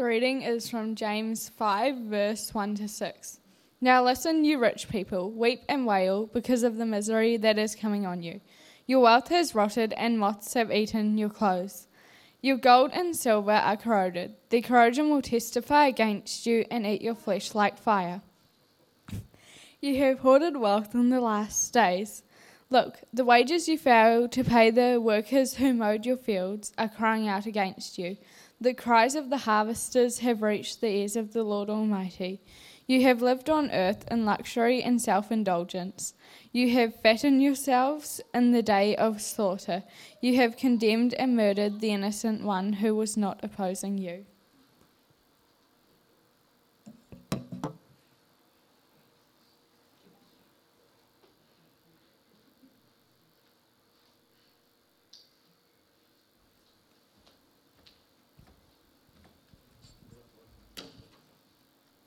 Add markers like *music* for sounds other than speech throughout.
The reading is from James 5, verse 1 to 6. Now listen, you rich people, weep and wail because of the misery that is coming on you. Your wealth has rotted, and moths have eaten your clothes. Your gold and silver are corroded. The corrosion will testify against you and eat your flesh like fire. You have hoarded wealth in the last days. Look, the wages you failed to pay the workers who mowed your fields are crying out against you. The cries of the harvesters have reached the ears of the Lord Almighty. You have lived on earth in luxury and self indulgence. You have fattened yourselves in the day of slaughter. You have condemned and murdered the innocent one who was not opposing you.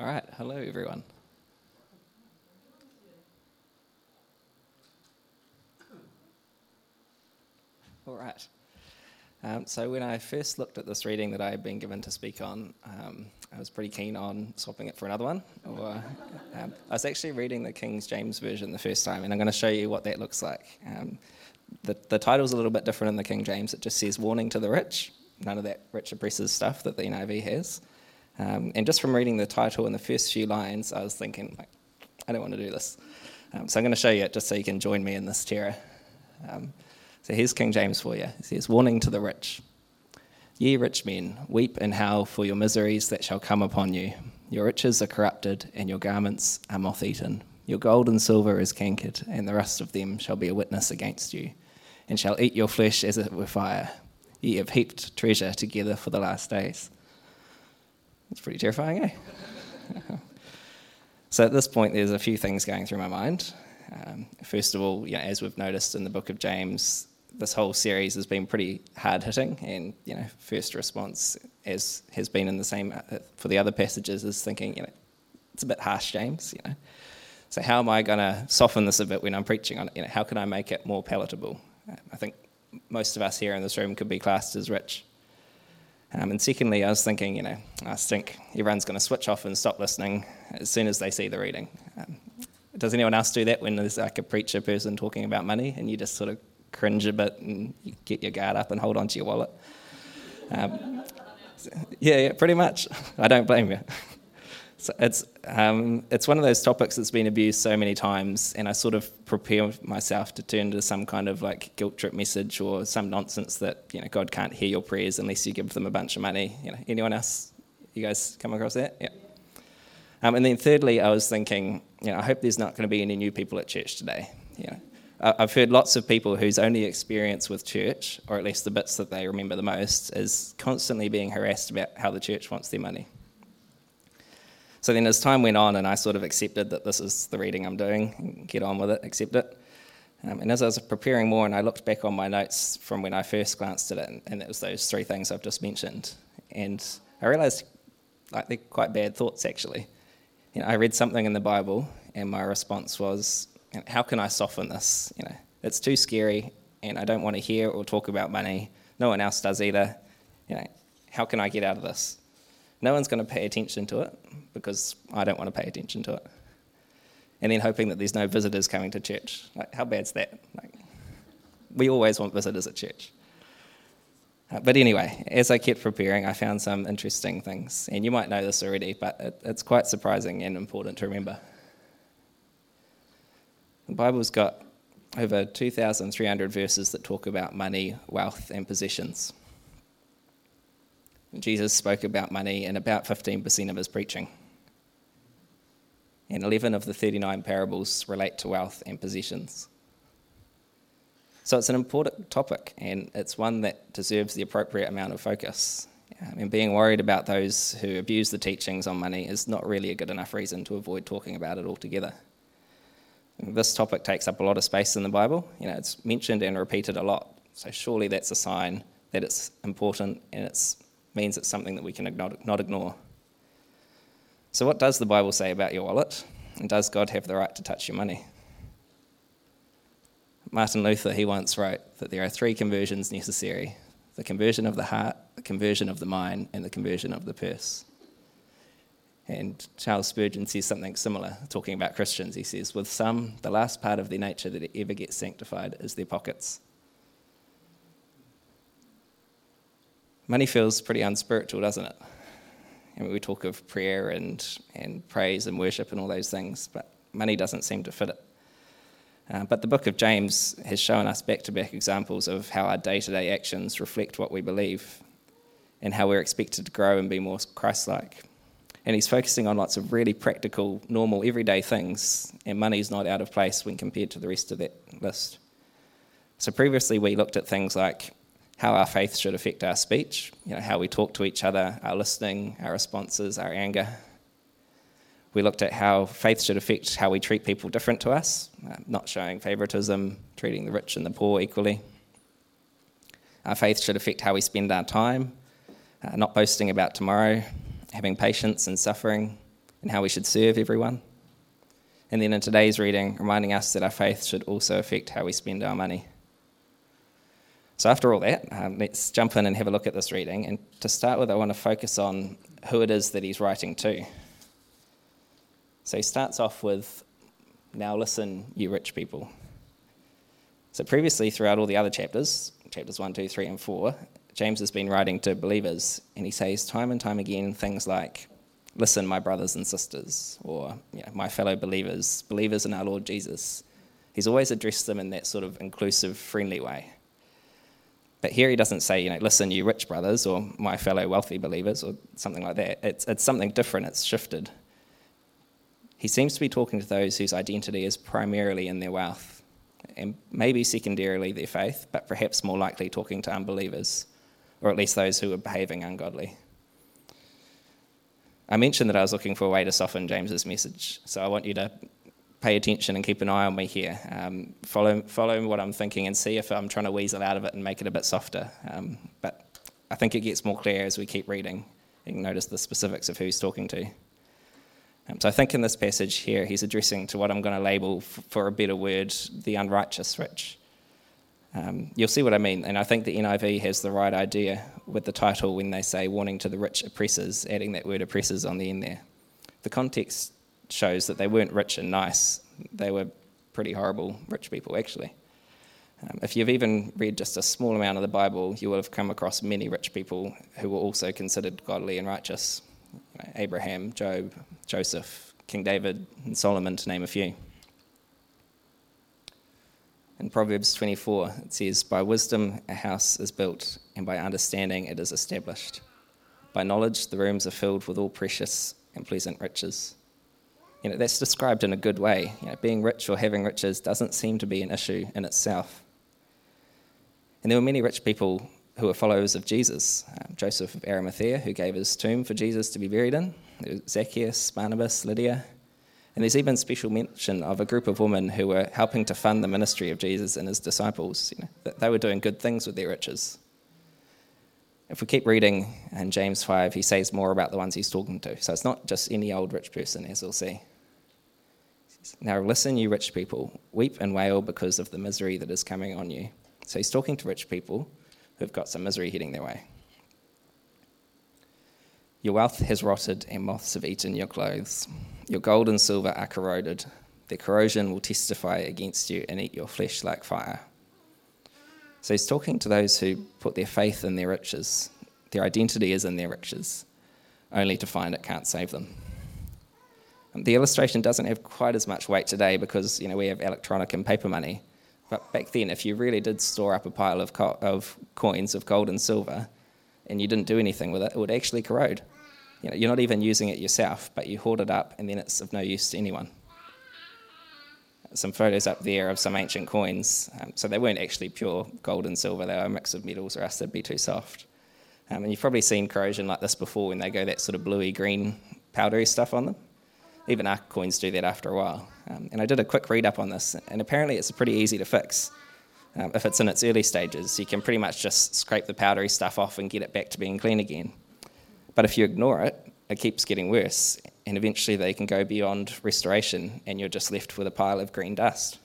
All right, hello everyone. All right. Um, so when I first looked at this reading that I had been given to speak on, um, I was pretty keen on swapping it for another one. Or um, I was actually reading the King James version the first time, and I'm going to show you what that looks like. Um, the, the title's a little bit different in the King James. It just says "Warning to the Rich." None of that rich oppressors stuff that the NIV has. Um, and just from reading the title and the first few lines, I was thinking, like, I don't want to do this. Um, so I'm going to show you it just so you can join me in this terror. Um, so here's King James for you. It says, Warning to the rich. Ye rich men, weep and howl for your miseries that shall come upon you. Your riches are corrupted, and your garments are moth eaten. Your gold and silver is cankered, and the rust of them shall be a witness against you, and shall eat your flesh as it were fire. Ye have heaped treasure together for the last days. It's pretty terrifying, eh? *laughs* so at this point, there's a few things going through my mind. Um, first of all, you know, as we've noticed in the book of James, this whole series has been pretty hard hitting, and you know, first response, as has been in the same uh, for the other passages, is thinking, you know, it's a bit harsh, James. You know, so how am I going to soften this a bit when I'm preaching on it? You know, how can I make it more palatable? I think most of us here in this room could be classed as rich. Um, and secondly, I was thinking, you know, I think everyone's going to switch off and stop listening as soon as they see the reading. Um, does anyone else do that when there's like a preacher person talking about money and you just sort of cringe a bit and you get your guard up and hold on to your wallet? Um, yeah, yeah, pretty much. *laughs* I don't blame you. So it's, um, it's one of those topics that's been abused so many times, and I sort of prepare myself to turn to some kind of like guilt trip message or some nonsense that you know God can't hear your prayers unless you give them a bunch of money. You know, anyone else? You guys come across that? Yeah. Um, and then thirdly, I was thinking, you know, I hope there's not going to be any new people at church today. You know, I've heard lots of people whose only experience with church, or at least the bits that they remember the most, is constantly being harassed about how the church wants their money. So then, as time went on, and I sort of accepted that this is the reading I'm doing, get on with it, accept it. Um, and as I was preparing more, and I looked back on my notes from when I first glanced at it, and, it was those three things I've just mentioned, and I realised like they're quite bad thoughts actually. You know, I read something in the Bible, and my response was, "How can I soften this? You know, it's too scary, and I don't want to hear or talk about money. No one else does either. You know, how can I get out of this?" No one's going to pay attention to it because I don't want to pay attention to it. And then hoping that there's no visitors coming to church. Like, how bad's that? Like, we always want visitors at church. Uh, but anyway, as I kept preparing, I found some interesting things. And you might know this already, but it, it's quite surprising and important to remember. The Bible's got over 2,300 verses that talk about money, wealth, and possessions. Jesus spoke about money in about 15% of his preaching. And 11 of the 39 parables relate to wealth and possessions. So it's an important topic, and it's one that deserves the appropriate amount of focus. Um, and being worried about those who abuse the teachings on money is not really a good enough reason to avoid talking about it altogether. This topic takes up a lot of space in the Bible. You know, it's mentioned and repeated a lot. So surely that's a sign that it's important and it's means it's something that we can not ignore. So, what does the Bible say about your wallet? And does God have the right to touch your money? Martin Luther, he once wrote that there are three conversions necessary the conversion of the heart, the conversion of the mind and the conversion of the purse. And Charles Spurgeon says something similar, talking about Christians. He says, With some, the last part of their nature that ever gets sanctified is their pockets. Money feels pretty unspiritual, doesn't it? I mean, we talk of prayer and, and praise and worship and all those things, but money doesn't seem to fit it. Uh, but the book of James has shown us back to back examples of how our day to day actions reflect what we believe and how we're expected to grow and be more Christ like. And he's focusing on lots of really practical, normal, everyday things, and money's not out of place when compared to the rest of that list. So previously, we looked at things like how our faith should affect our speech, you know, how we talk to each other, our listening, our responses, our anger, we looked at how faith should affect how we treat people different to us, uh, not showing favoritism, treating the rich and the poor equally. Our faith should affect how we spend our time, uh, not boasting about tomorrow, having patience and suffering, and how we should serve everyone. And then in today's reading, reminding us that our faith should also affect how we spend our money. So, after all that, um, let's jump in and have a look at this reading. And to start with, I want to focus on who it is that he's writing to. So he starts off with, Now listen, you rich people. So previously, throughout all the other chapters, chapters 1, 2, 3, and 4, James has been writing to believers, and he says time and time again things like, Listen, my brothers and sisters, or you know, my fellow believers, believers in our Lord Jesus. He's always addressed them in that sort of inclusive, friendly way. But here he doesn't say, you know, listen, you rich brothers, or my fellow wealthy believers, or something like that. It's, it's something different, it's shifted. He seems to be talking to those whose identity is primarily in their wealth, and maybe secondarily their faith, but perhaps more likely talking to unbelievers, or at least those who are behaving ungodly. I mentioned that I was looking for a way to soften James's message, so I want you to pay attention and keep an eye on me here. Um, follow, follow what I'm thinking and see if I'm trying to weasel out of it and make it a bit softer. Um, but I think it gets more clear as we keep reading. You can notice the specifics of who he's talking to. Um, so I think in this passage here, he's addressing to what I'm going to label, f- for a better word, the unrighteous rich. Um, you'll see what I mean, and I think the NIV has the right idea with the title when they say warning to the rich oppressors, adding that word oppressors on the end there. The context shows that they weren't rich and nice, they were pretty horrible rich people, actually. Um, if you've even read just a small amount of the Bible, you will have come across many rich people who were also considered godly and righteous. Abraham, Job, Joseph, King David, and Solomon, to name a few. In Proverbs 24, it says, By wisdom a house is built, and by understanding it is established. By knowledge the rooms are filled with all precious and pleasant riches. You know, that's described in a good way. You know, being rich or having riches doesn't seem to be an issue in itself. And there were many rich people who were followers of Jesus. Um, Joseph of Arimathea, who gave his tomb for Jesus to be buried in, Zacchaeus, Barnabas, Lydia. And there's even special mention of a group of women who were helping to fund the ministry of Jesus and his disciples. You know, they were doing good things with their riches. If we keep reading in James 5, he says more about the ones he's talking to. So it's not just any old rich person, as we'll see. Now listen, you rich people, weep and wail because of the misery that is coming on you. So he's talking to rich people who've got some misery heading their way. Your wealth has rotted, and moths have eaten your clothes. Your gold and silver are corroded. Their corrosion will testify against you and eat your flesh like fire. So he's talking to those who put their faith in their riches. Their identity is in their riches, only to find it can't save them. The illustration doesn't have quite as much weight today because you know we have electronic and paper money. But back then, if you really did store up a pile of, co- of coins of gold and silver, and you didn't do anything with it, it would actually corrode. You know, you're not even using it yourself, but you hoard it up, and then it's of no use to anyone. Some photos up there of some ancient coins. Um, so they weren't actually pure gold and silver; they were a mix of metals, or else they'd be too soft. Um, and you've probably seen corrosion like this before when they go that sort of bluey green, powdery stuff on them. Even our coins do that after a while. Um, and I did a quick read up on this, and apparently it's pretty easy to fix. Um, if it's in its early stages, you can pretty much just scrape the powdery stuff off and get it back to being clean again. But if you ignore it, it keeps getting worse, and eventually they can go beyond restoration, and you're just left with a pile of green dust.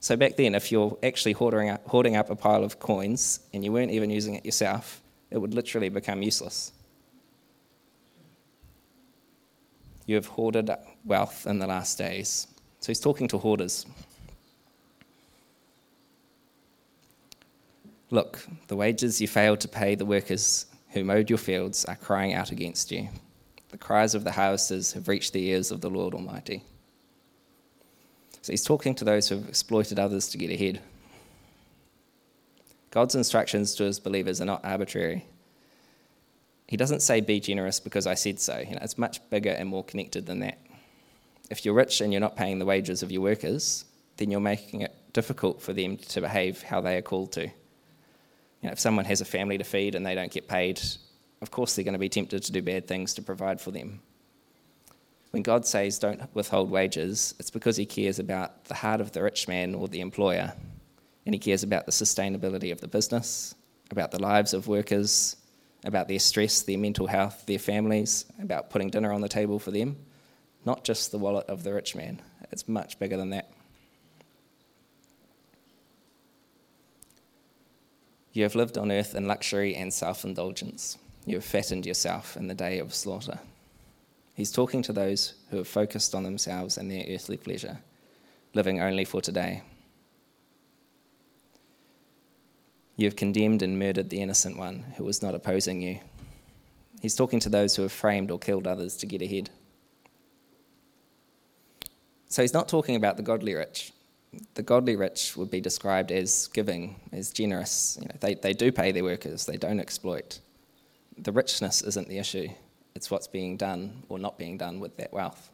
So back then, if you're actually hoarding up, hoarding up a pile of coins and you weren't even using it yourself, it would literally become useless. You have hoarded wealth in the last days. So he's talking to hoarders. Look, the wages you failed to pay the workers who mowed your fields are crying out against you. The cries of the harvesters have reached the ears of the Lord Almighty. So he's talking to those who have exploited others to get ahead. God's instructions to his believers are not arbitrary. He doesn't say, be generous because I said so. You know, it's much bigger and more connected than that. If you're rich and you're not paying the wages of your workers, then you're making it difficult for them to behave how they are called to. You know, if someone has a family to feed and they don't get paid, of course they're going to be tempted to do bad things to provide for them. When God says don't withhold wages, it's because he cares about the heart of the rich man or the employer and he cares about the sustainability of the business, about the lives of workers, about their stress, their mental health, their families, about putting dinner on the table for them, not just the wallet of the rich man. It's much bigger than that. You have lived on earth in luxury and self indulgence. You have fattened yourself in the day of slaughter. He's talking to those who have focused on themselves and their earthly pleasure, living only for today. You have condemned and murdered the innocent one who was not opposing you. He's talking to those who have framed or killed others to get ahead. So he's not talking about the godly rich. The godly rich would be described as giving, as generous. You know, they, they do pay their workers, they don't exploit. The richness isn't the issue, it's what's being done or not being done with that wealth.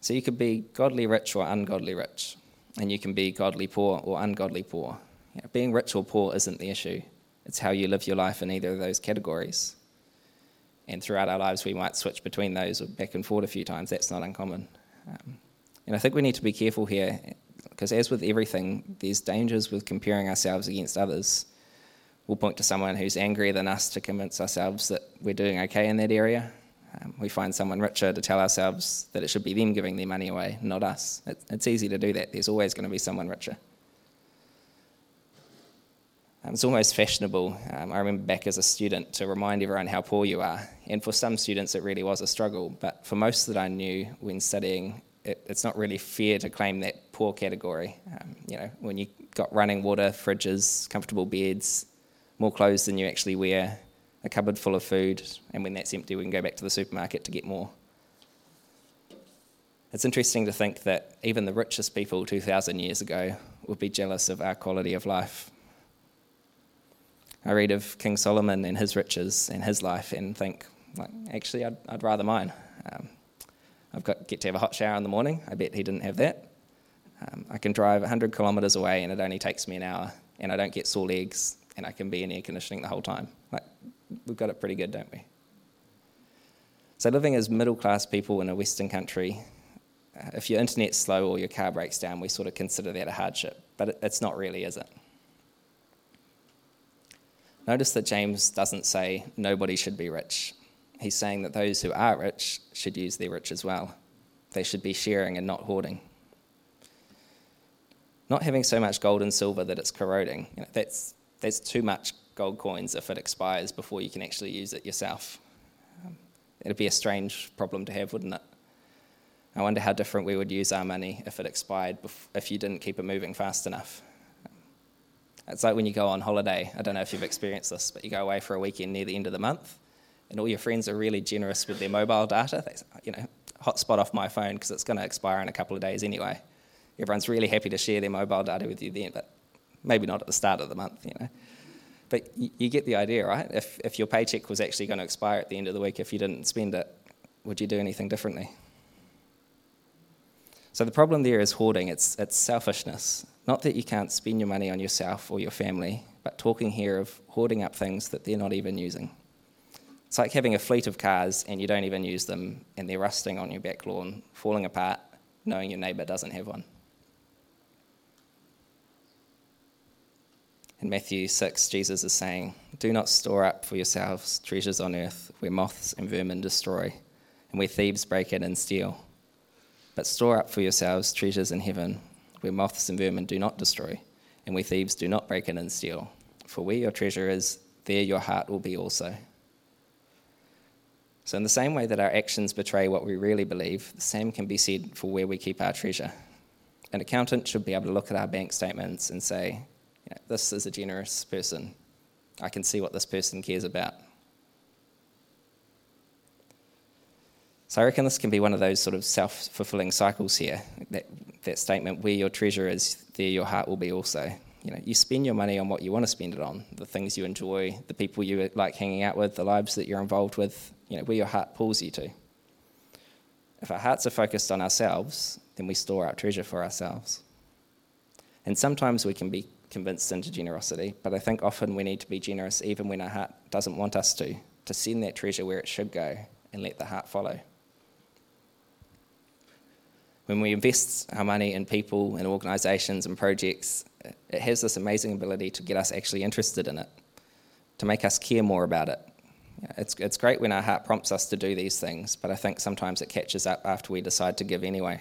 So you could be godly rich or ungodly rich and you can be godly poor or ungodly poor. You know, being rich or poor isn't the issue, it's how you live your life in either of those categories. And throughout our lives, we might switch between those or back and forth a few times. That's not uncommon. Um, and I think we need to be careful here because, as with everything, there's dangers with comparing ourselves against others. We'll point to someone who's angrier than us to convince ourselves that we're doing okay in that area. Um, we find someone richer to tell ourselves that it should be them giving their money away, not us. It, it's easy to do that. There's always going to be someone richer. Um, it's almost fashionable. Um, I remember back as a student to remind everyone how poor you are. And for some students, it really was a struggle. But for most that I knew when studying, it, it's not really fair to claim that poor category. Um, you know, when you got running water, fridges, comfortable beds, more clothes than you actually wear, a cupboard full of food, and when that's empty, we can go back to the supermarket to get more. It's interesting to think that even the richest people 2,000 years ago would be jealous of our quality of life. I read of King Solomon and his riches and his life and think, like, actually, I'd, I'd rather mine. Um, I've got get to have a hot shower in the morning. I bet he didn't have that. Um, I can drive 100 kilometres away and it only takes me an hour, and I don't get sore legs, and I can be in air conditioning the whole time. Like, we've got it pretty good, don't we? So, living as middle class people in a Western country, uh, if your internet's slow or your car breaks down, we sort of consider that a hardship. But it's not really, is it? Notice that James doesn't say nobody should be rich. He's saying that those who are rich should use their rich as well. They should be sharing and not hoarding. Not having so much gold and silver that it's corroding. You know, that's, that's too much gold coins if it expires before you can actually use it yourself. Um, it'd be a strange problem to have, wouldn't it? I wonder how different we would use our money if it expired, if you didn't keep it moving fast enough. It's like when you go on holiday. I don't know if you've experienced this, but you go away for a weekend near the end of the month, and all your friends are really generous with their mobile data. They, you know, hotspot off my phone because it's going to expire in a couple of days anyway. Everyone's really happy to share their mobile data with you then, but maybe not at the start of the month, you know. But you, get the idea, right? If, if your paycheck was actually going to expire at the end of the week if you didn't spend it, would you do anything differently? So the problem there is hoarding, it's, it's selfishness. Not that you can't spend your money on yourself or your family, but talking here of hoarding up things that they're not even using. It's like having a fleet of cars and you don't even use them and they're rusting on your back lawn, falling apart, knowing your neighbour doesn't have one. In Matthew 6, Jesus is saying, Do not store up for yourselves treasures on earth where moths and vermin destroy, and where thieves break in and steal. But store up for yourselves treasures in heaven where moths and vermin do not destroy, and where thieves do not break in and steal. For where your treasure is, there your heart will be also. So, in the same way that our actions betray what we really believe, the same can be said for where we keep our treasure. An accountant should be able to look at our bank statements and say, This is a generous person. I can see what this person cares about. So I reckon this can be one of those sort of self fulfilling cycles here. That, that statement, where your treasure is, there your heart will be also. You know, you spend your money on what you want to spend it on, the things you enjoy, the people you like hanging out with, the lives that you're involved with, you know, where your heart pulls you to. If our hearts are focused on ourselves, then we store our treasure for ourselves. And sometimes we can be convinced into generosity, but I think often we need to be generous even when our heart doesn't want us to, to send that treasure where it should go and let the heart follow. When we invest our money in people and organisations and projects, it has this amazing ability to get us actually interested in it, to make us care more about it. It's, it's great when our heart prompts us to do these things, but I think sometimes it catches up after we decide to give anyway.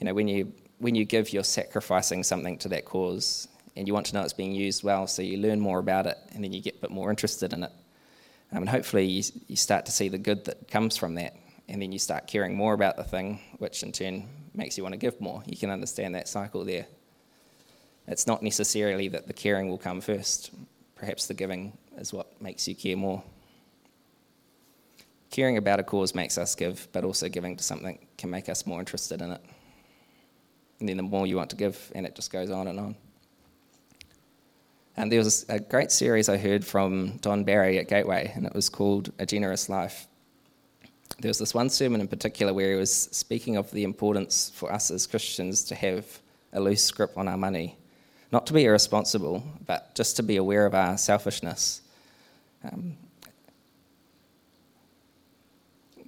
You know, when you, when you give, you're sacrificing something to that cause, and you want to know it's being used well, so you learn more about it, and then you get a bit more interested in it. Um, and hopefully, you, you start to see the good that comes from that and then you start caring more about the thing, which in turn makes you want to give more. You can understand that cycle there. It's not necessarily that the caring will come first, perhaps the giving is what makes you care more. Caring about a cause makes us give, but also giving to something can make us more interested in it. And then the more you want to give, and it just goes on and on. And there was a great series I heard from Don Barry at Gateway, and it was called A Generous Life there was this one sermon in particular where he was speaking of the importance for us as Christians to have a loose grip on our money. Not to be irresponsible, but just to be aware of our selfishness. Um,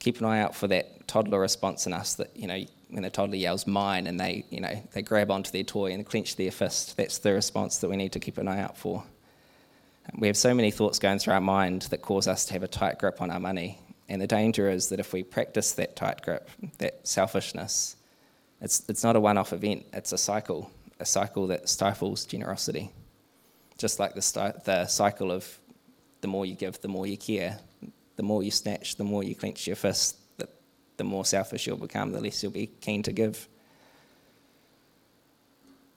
keep an eye out for that toddler response in us that, you know, when the toddler yells mine and they, you know, they grab onto their toy and clench their fist. That's the response that we need to keep an eye out for. We have so many thoughts going through our mind that cause us to have a tight grip on our money and the danger is that if we practice that tight grip, that selfishness, it's, it's not a one off event, it's a cycle, a cycle that stifles generosity. Just like the, sti- the cycle of the more you give, the more you care, the more you snatch, the more you clench your fist, the, more selfish you'll become, the less you'll be keen to give.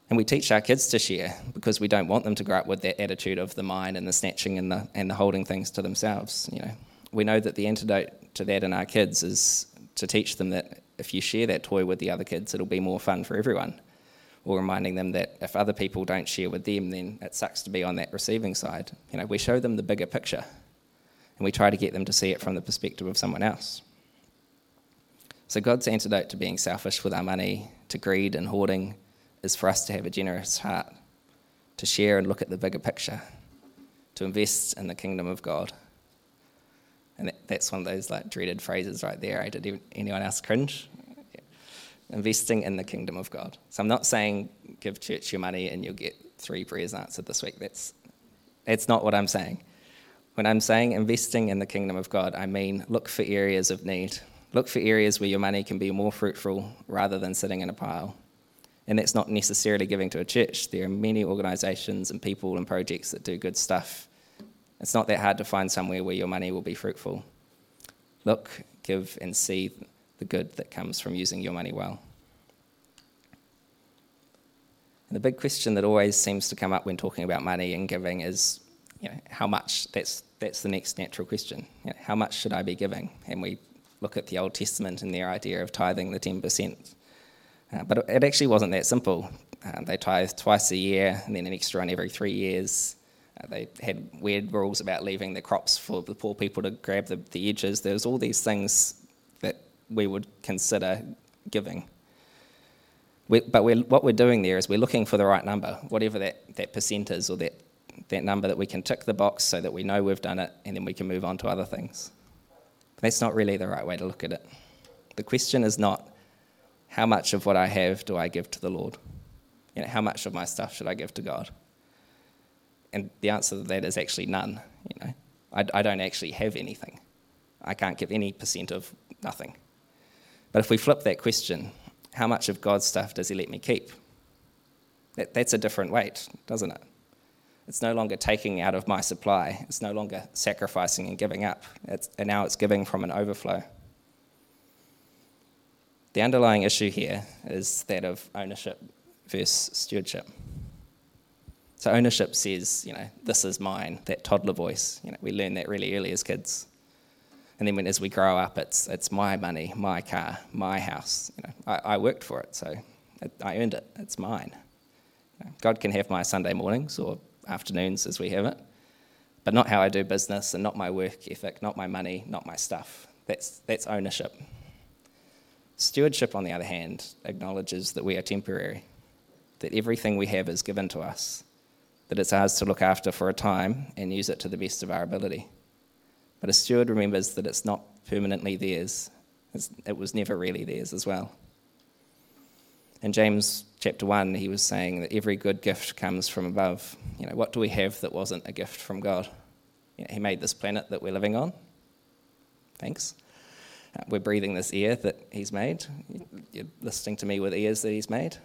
And we teach our kids to share because we don't want them to grow up with that attitude of the mind and the snatching and the, and the holding things to themselves, you know we know that the antidote to that in our kids is to teach them that if you share that toy with the other kids, it'll be more fun for everyone. Or reminding them that if other people don't share with them, then it sucks to be on that receiving side. You know, we show them the bigger picture and we try to get them to see it from the perspective of someone else. So, God's antidote to being selfish with our money, to greed and hoarding, is for us to have a generous heart, to share and look at the bigger picture, to invest in the kingdom of God. And that's one of those like dreaded phrases right there. Did anyone else cringe? Investing in the kingdom of God. So I'm not saying give church your money and you'll get three prayers answered this week. That's, that's not what I'm saying. When I'm saying investing in the kingdom of God, I mean look for areas of need. Look for areas where your money can be more fruitful rather than sitting in a pile. And that's not necessarily giving to a church. There are many organisations and people and projects that do good stuff it's not that hard to find somewhere where your money will be fruitful. Look, give, and see the good that comes from using your money well. And the big question that always seems to come up when talking about money and giving is, you know, how much? That's, that's the next natural question. You know, how much should I be giving? And we look at the Old Testament and their idea of tithing the 10%. Uh, but it actually wasn't that simple. Uh, they tithed twice a year and then an extra one every three years. Uh, they had weird rules about leaving the crops for the poor people to grab the, the edges. There's all these things that we would consider giving. We, but we're, what we're doing there is we're looking for the right number, whatever that, that percent is, or that, that number that we can tick the box so that we know we've done it and then we can move on to other things. That's not really the right way to look at it. The question is not how much of what I have do I give to the Lord? You know, how much of my stuff should I give to God? And the answer to that is actually none. You know, I, I don't actually have anything. I can't give any percent of nothing. But if we flip that question, how much of God's stuff does He let me keep? That, that's a different weight, doesn't it? It's no longer taking out of my supply. It's no longer sacrificing and giving up. It's, and now it's giving from an overflow. The underlying issue here is that of ownership versus stewardship. So ownership says, you know, this is mine, that toddler voice. You know, we learn that really early as kids. And then when, as we grow up, it's, it's my money, my car, my house. You know, I, I worked for it, so I earned it. It's mine. God can have my Sunday mornings or afternoons as we have it, but not how I do business and not my work ethic, not my money, not my stuff. That's, that's ownership. Stewardship, on the other hand, acknowledges that we are temporary, that everything we have is given to us, that it's ours to look after for a time and use it to the best of our ability. But a steward remembers that it's not permanently theirs, it's, it was never really theirs as well. In James chapter 1, he was saying that every good gift comes from above. You know, what do we have that wasn't a gift from God? You know, he made this planet that we're living on. Thanks. Uh, we're breathing this air that He's made. You're listening to me with ears that He's made.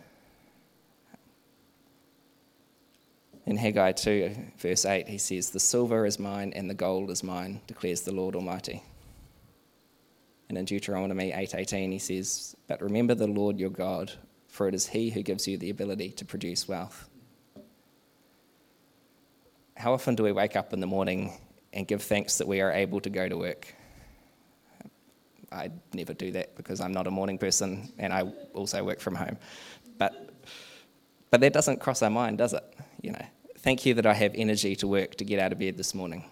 In Haggai 2, verse 8, he says, The silver is mine and the gold is mine, declares the Lord Almighty. And in Deuteronomy 8:18 he says, "But remember the Lord your God, for it is he who gives you the ability to produce wealth." How often do we wake up in the morning and give thanks that we are able to go to work? I never do that because I'm not a morning person and I also work from home. But, but that doesn't cross our mind, does it? You know, thank you that I have energy to work to get out of bed this morning.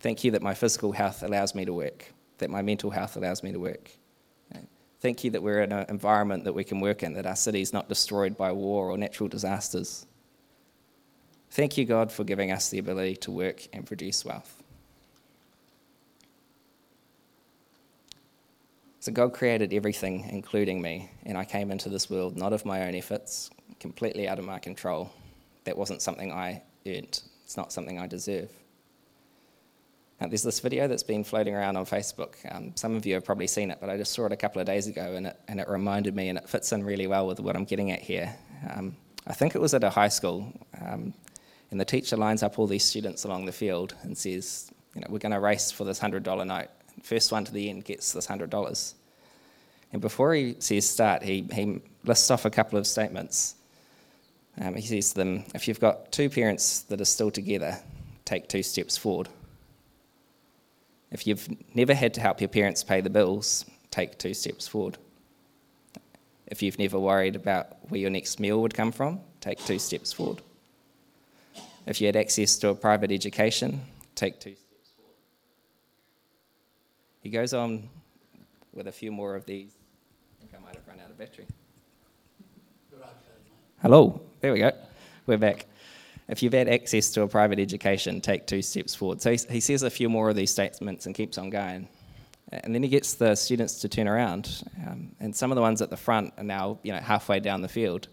Thank you that my physical health allows me to work, that my mental health allows me to work. Thank you that we're in an environment that we can work in, that our city is not destroyed by war or natural disasters. Thank you, God, for giving us the ability to work and produce wealth. So God created everything, including me, and I came into this world not of my own efforts, completely out of my control. That wasn't something I earned, it's not something I deserve. Now, there's this video that's been floating around on Facebook. Um, some of you have probably seen it, but I just saw it a couple of days ago, and it, and it reminded me, and it fits in really well with what I'm getting at here. Um, I think it was at a high school, um, and the teacher lines up all these students along the field and says, you know, we're going to race for this $100 note first one to the end gets this $100. And before he says start, he, he lists off a couple of statements. Um, he says to them, if you've got two parents that are still together, take two steps forward. If you've never had to help your parents pay the bills, take two steps forward. If you've never worried about where your next meal would come from, take two steps forward. If you had access to a private education, take two steps forward. he goes on with a few more of these. I think I might have run out of battery. Hello, there we go. We're back. If you've had access to a private education, take two steps forward. So he, he says a few more of these statements and keeps on going. And then he gets the students to turn around. Um, and some of the ones at the front are now you know, halfway down the field.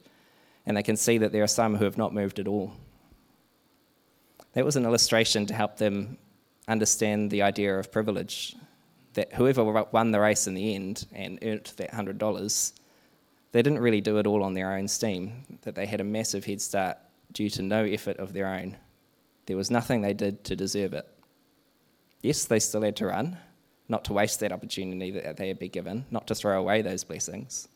And they can see that there are some who have not moved at all. That was an illustration to help them understand the idea of privilege that whoever won the race in the end and earned that $100, they didn't really do it all on their own steam, that they had a massive head start due to no effort of their own. There was nothing they did to deserve it. Yes, they still had to run, not to waste that opportunity that they had been given, not to throw away those blessings.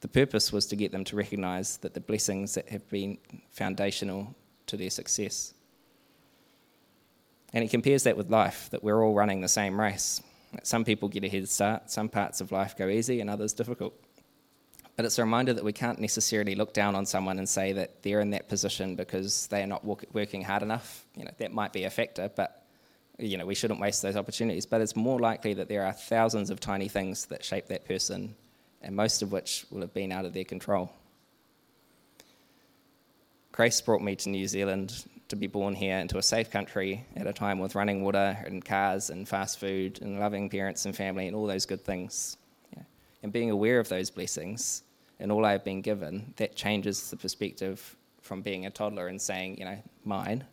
The purpose was to get them to recognize that the blessings that have been foundational to their success. And he compares that with life, that we're all running the same race. Some people get a head start, some parts of life go easy, and others difficult. But it's a reminder that we can't necessarily look down on someone and say that they're in that position because they are not working hard enough. You know, that might be a factor, but you know, we shouldn't waste those opportunities. But it's more likely that there are thousands of tiny things that shape that person, and most of which will have been out of their control. Grace brought me to New Zealand to be born here into a safe country at a time with running water and cars and fast food and loving parents and family and all those good things. Yeah. And being aware of those blessings and all I've been given, that changes the perspective from being a toddler and saying, you know, mine,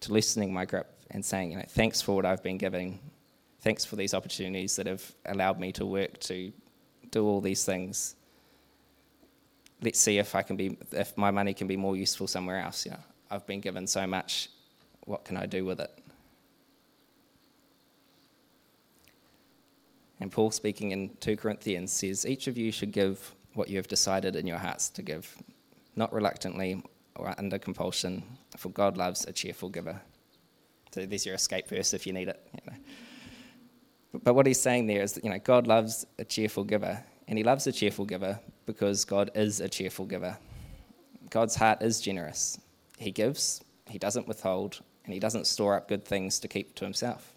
to loosening my grip and saying, you know, thanks for what I've been given. Thanks for these opportunities that have allowed me to work to do all these things. Let's see if I can be, if my money can be more useful somewhere else. You know, I've been given so much what can I do with it? And Paul, speaking in 2 Corinthians, says, Each of you should give what you have decided in your hearts to give, not reluctantly or under compulsion, for God loves a cheerful giver. So there's your escape verse if you need it. You know. But what he's saying there is that you know, God loves a cheerful giver, and he loves a cheerful giver because God is a cheerful giver. God's heart is generous. He gives, he doesn't withhold, and he doesn't store up good things to keep to himself.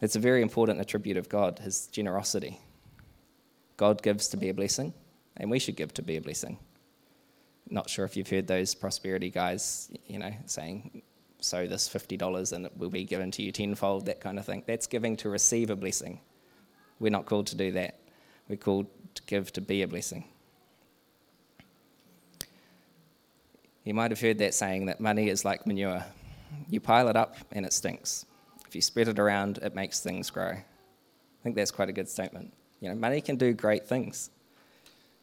It's a very important attribute of God, his generosity. God gives to be a blessing, and we should give to be a blessing. Not sure if you've heard those prosperity guys, you know, saying, sow this $50 and it will be given to you tenfold, that kind of thing. That's giving to receive a blessing. We're not called to do that. We're called to give to be a blessing. You might have heard that saying that money is like manure. You pile it up and it stinks. If you spread it around, it makes things grow. I think that's quite a good statement. You know, money can do great things.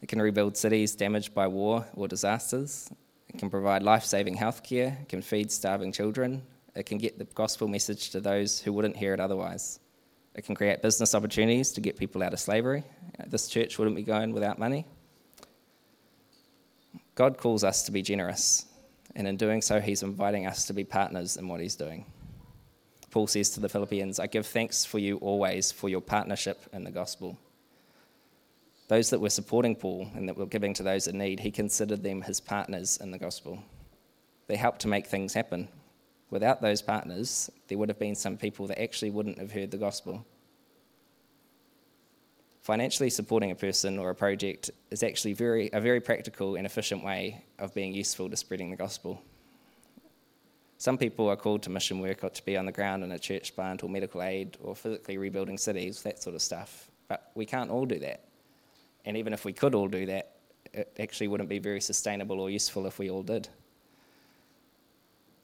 It can rebuild cities damaged by war or disasters. It can provide life saving healthcare. It can feed starving children. It can get the gospel message to those who wouldn't hear it otherwise. It can create business opportunities to get people out of slavery. This church wouldn't be going without money. God calls us to be generous, and in doing so, He's inviting us to be partners in what He's doing. Paul says to the Philippians, I give thanks for you always for your partnership in the gospel. Those that were supporting Paul and that were giving to those in need, he considered them his partners in the gospel. They helped to make things happen. Without those partners, there would have been some people that actually wouldn't have heard the gospel. Financially supporting a person or a project is actually very, a very practical and efficient way of being useful to spreading the gospel. Some people are called to mission work or to be on the ground in a church plant or medical aid or physically rebuilding cities, that sort of stuff. But we can't all do that. And even if we could all do that, it actually wouldn't be very sustainable or useful if we all did.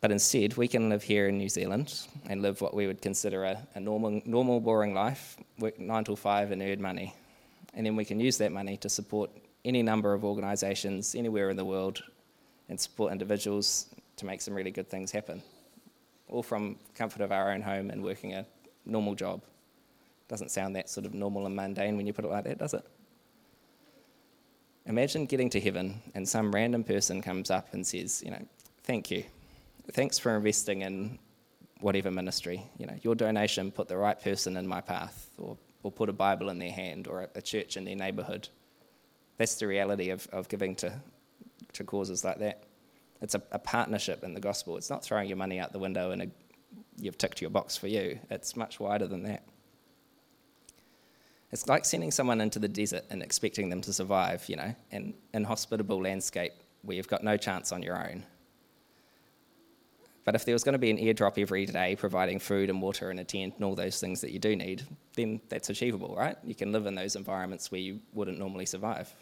But instead, we can live here in New Zealand and live what we would consider a, a normal, normal, boring life, work nine to five and earn money. And then we can use that money to support any number of organisations anywhere in the world and support individuals to make some really good things happen. All from comfort of our own home and working a normal job. Doesn't sound that sort of normal and mundane when you put it like that, does it? Imagine getting to heaven and some random person comes up and says, you know, thank you. Thanks for investing in whatever ministry. You know, your donation put the right person in my path or, or put a Bible in their hand or a, church in their neighbourhood. That's the reality of, of giving to, to causes like that. It's a, a partnership in the gospel. It's not throwing your money out the window and a, you've ticked your box for you. It's much wider than that. It's like sending someone into the desert and expecting them to survive, you know, an inhospitable landscape where you've got no chance on your own. But if there was going to be an airdrop every day providing food and water and a tent and all those things that you do need, then that's achievable, right? You can live in those environments where you wouldn't normally survive.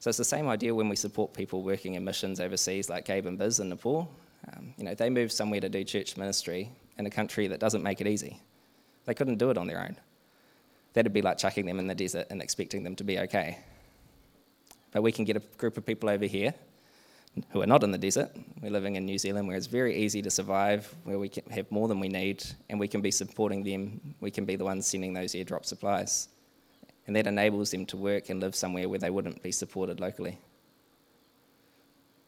So it's the same idea when we support people working in missions overseas, like Gabe and Biz in Nepal. Um, you know, they moved somewhere to do church ministry in a country that doesn't make it easy. They couldn't do it on their own. That'd be like chucking them in the desert and expecting them to be okay. But we can get a group of people over here who are not in the desert. We're living in New Zealand where it's very easy to survive, where we can have more than we need, and we can be supporting them. We can be the ones sending those airdrop supplies and that enables them to work and live somewhere where they wouldn't be supported locally.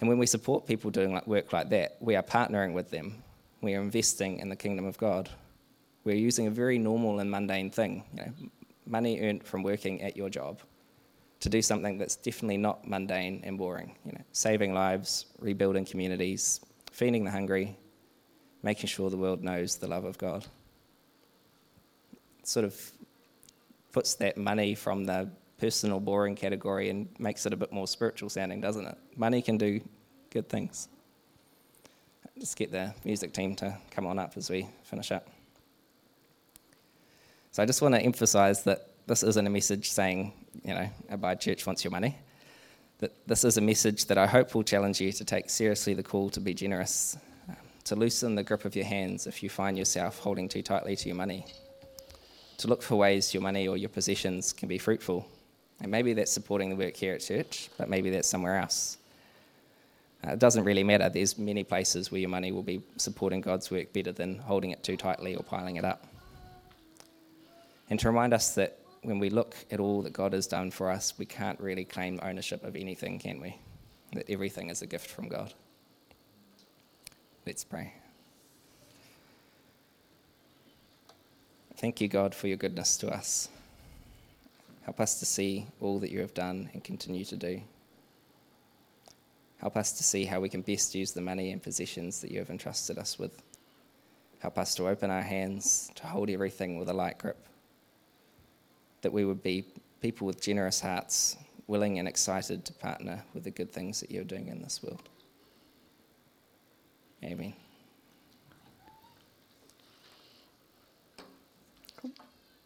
And when we support people doing work like that, we are partnering with them. We are investing in the kingdom of God. We're using a very normal and mundane thing, you know, money earned from working at your job, to do something that's definitely not mundane and boring. You know, saving lives, rebuilding communities, feeding the hungry, making sure the world knows the love of God. It's sort of puts that money from the personal boring category and makes it a bit more spiritual sounding, doesn't it? Money can do good things. Just get the music team to come on up as we finish up. So I just want to emphasize that this isn't a message saying, you know, Abide Church wants your money. That this is a message that I hope will challenge you to take seriously the call to be generous, to loosen the grip of your hands if you find yourself holding too tightly to your money to look for ways your money or your possessions can be fruitful. And maybe that's supporting the work here at church, but maybe that's somewhere else. Uh, it doesn't really matter. There's many places where your money will be supporting God's work better than holding it too tightly or piling it up. And to remind us that when we look at all that God has done for us, we can't really claim ownership of anything, can we? That everything is a gift from God. Let's pray. Thank you, God, for your goodness to us. Help us to see all that you have done and continue to do. Help us to see how we can best use the money and possessions that you have entrusted us with. Help us to open our hands, to hold everything with a light grip. That we would be people with generous hearts, willing and excited to partner with the good things that you're doing in this world. Amen.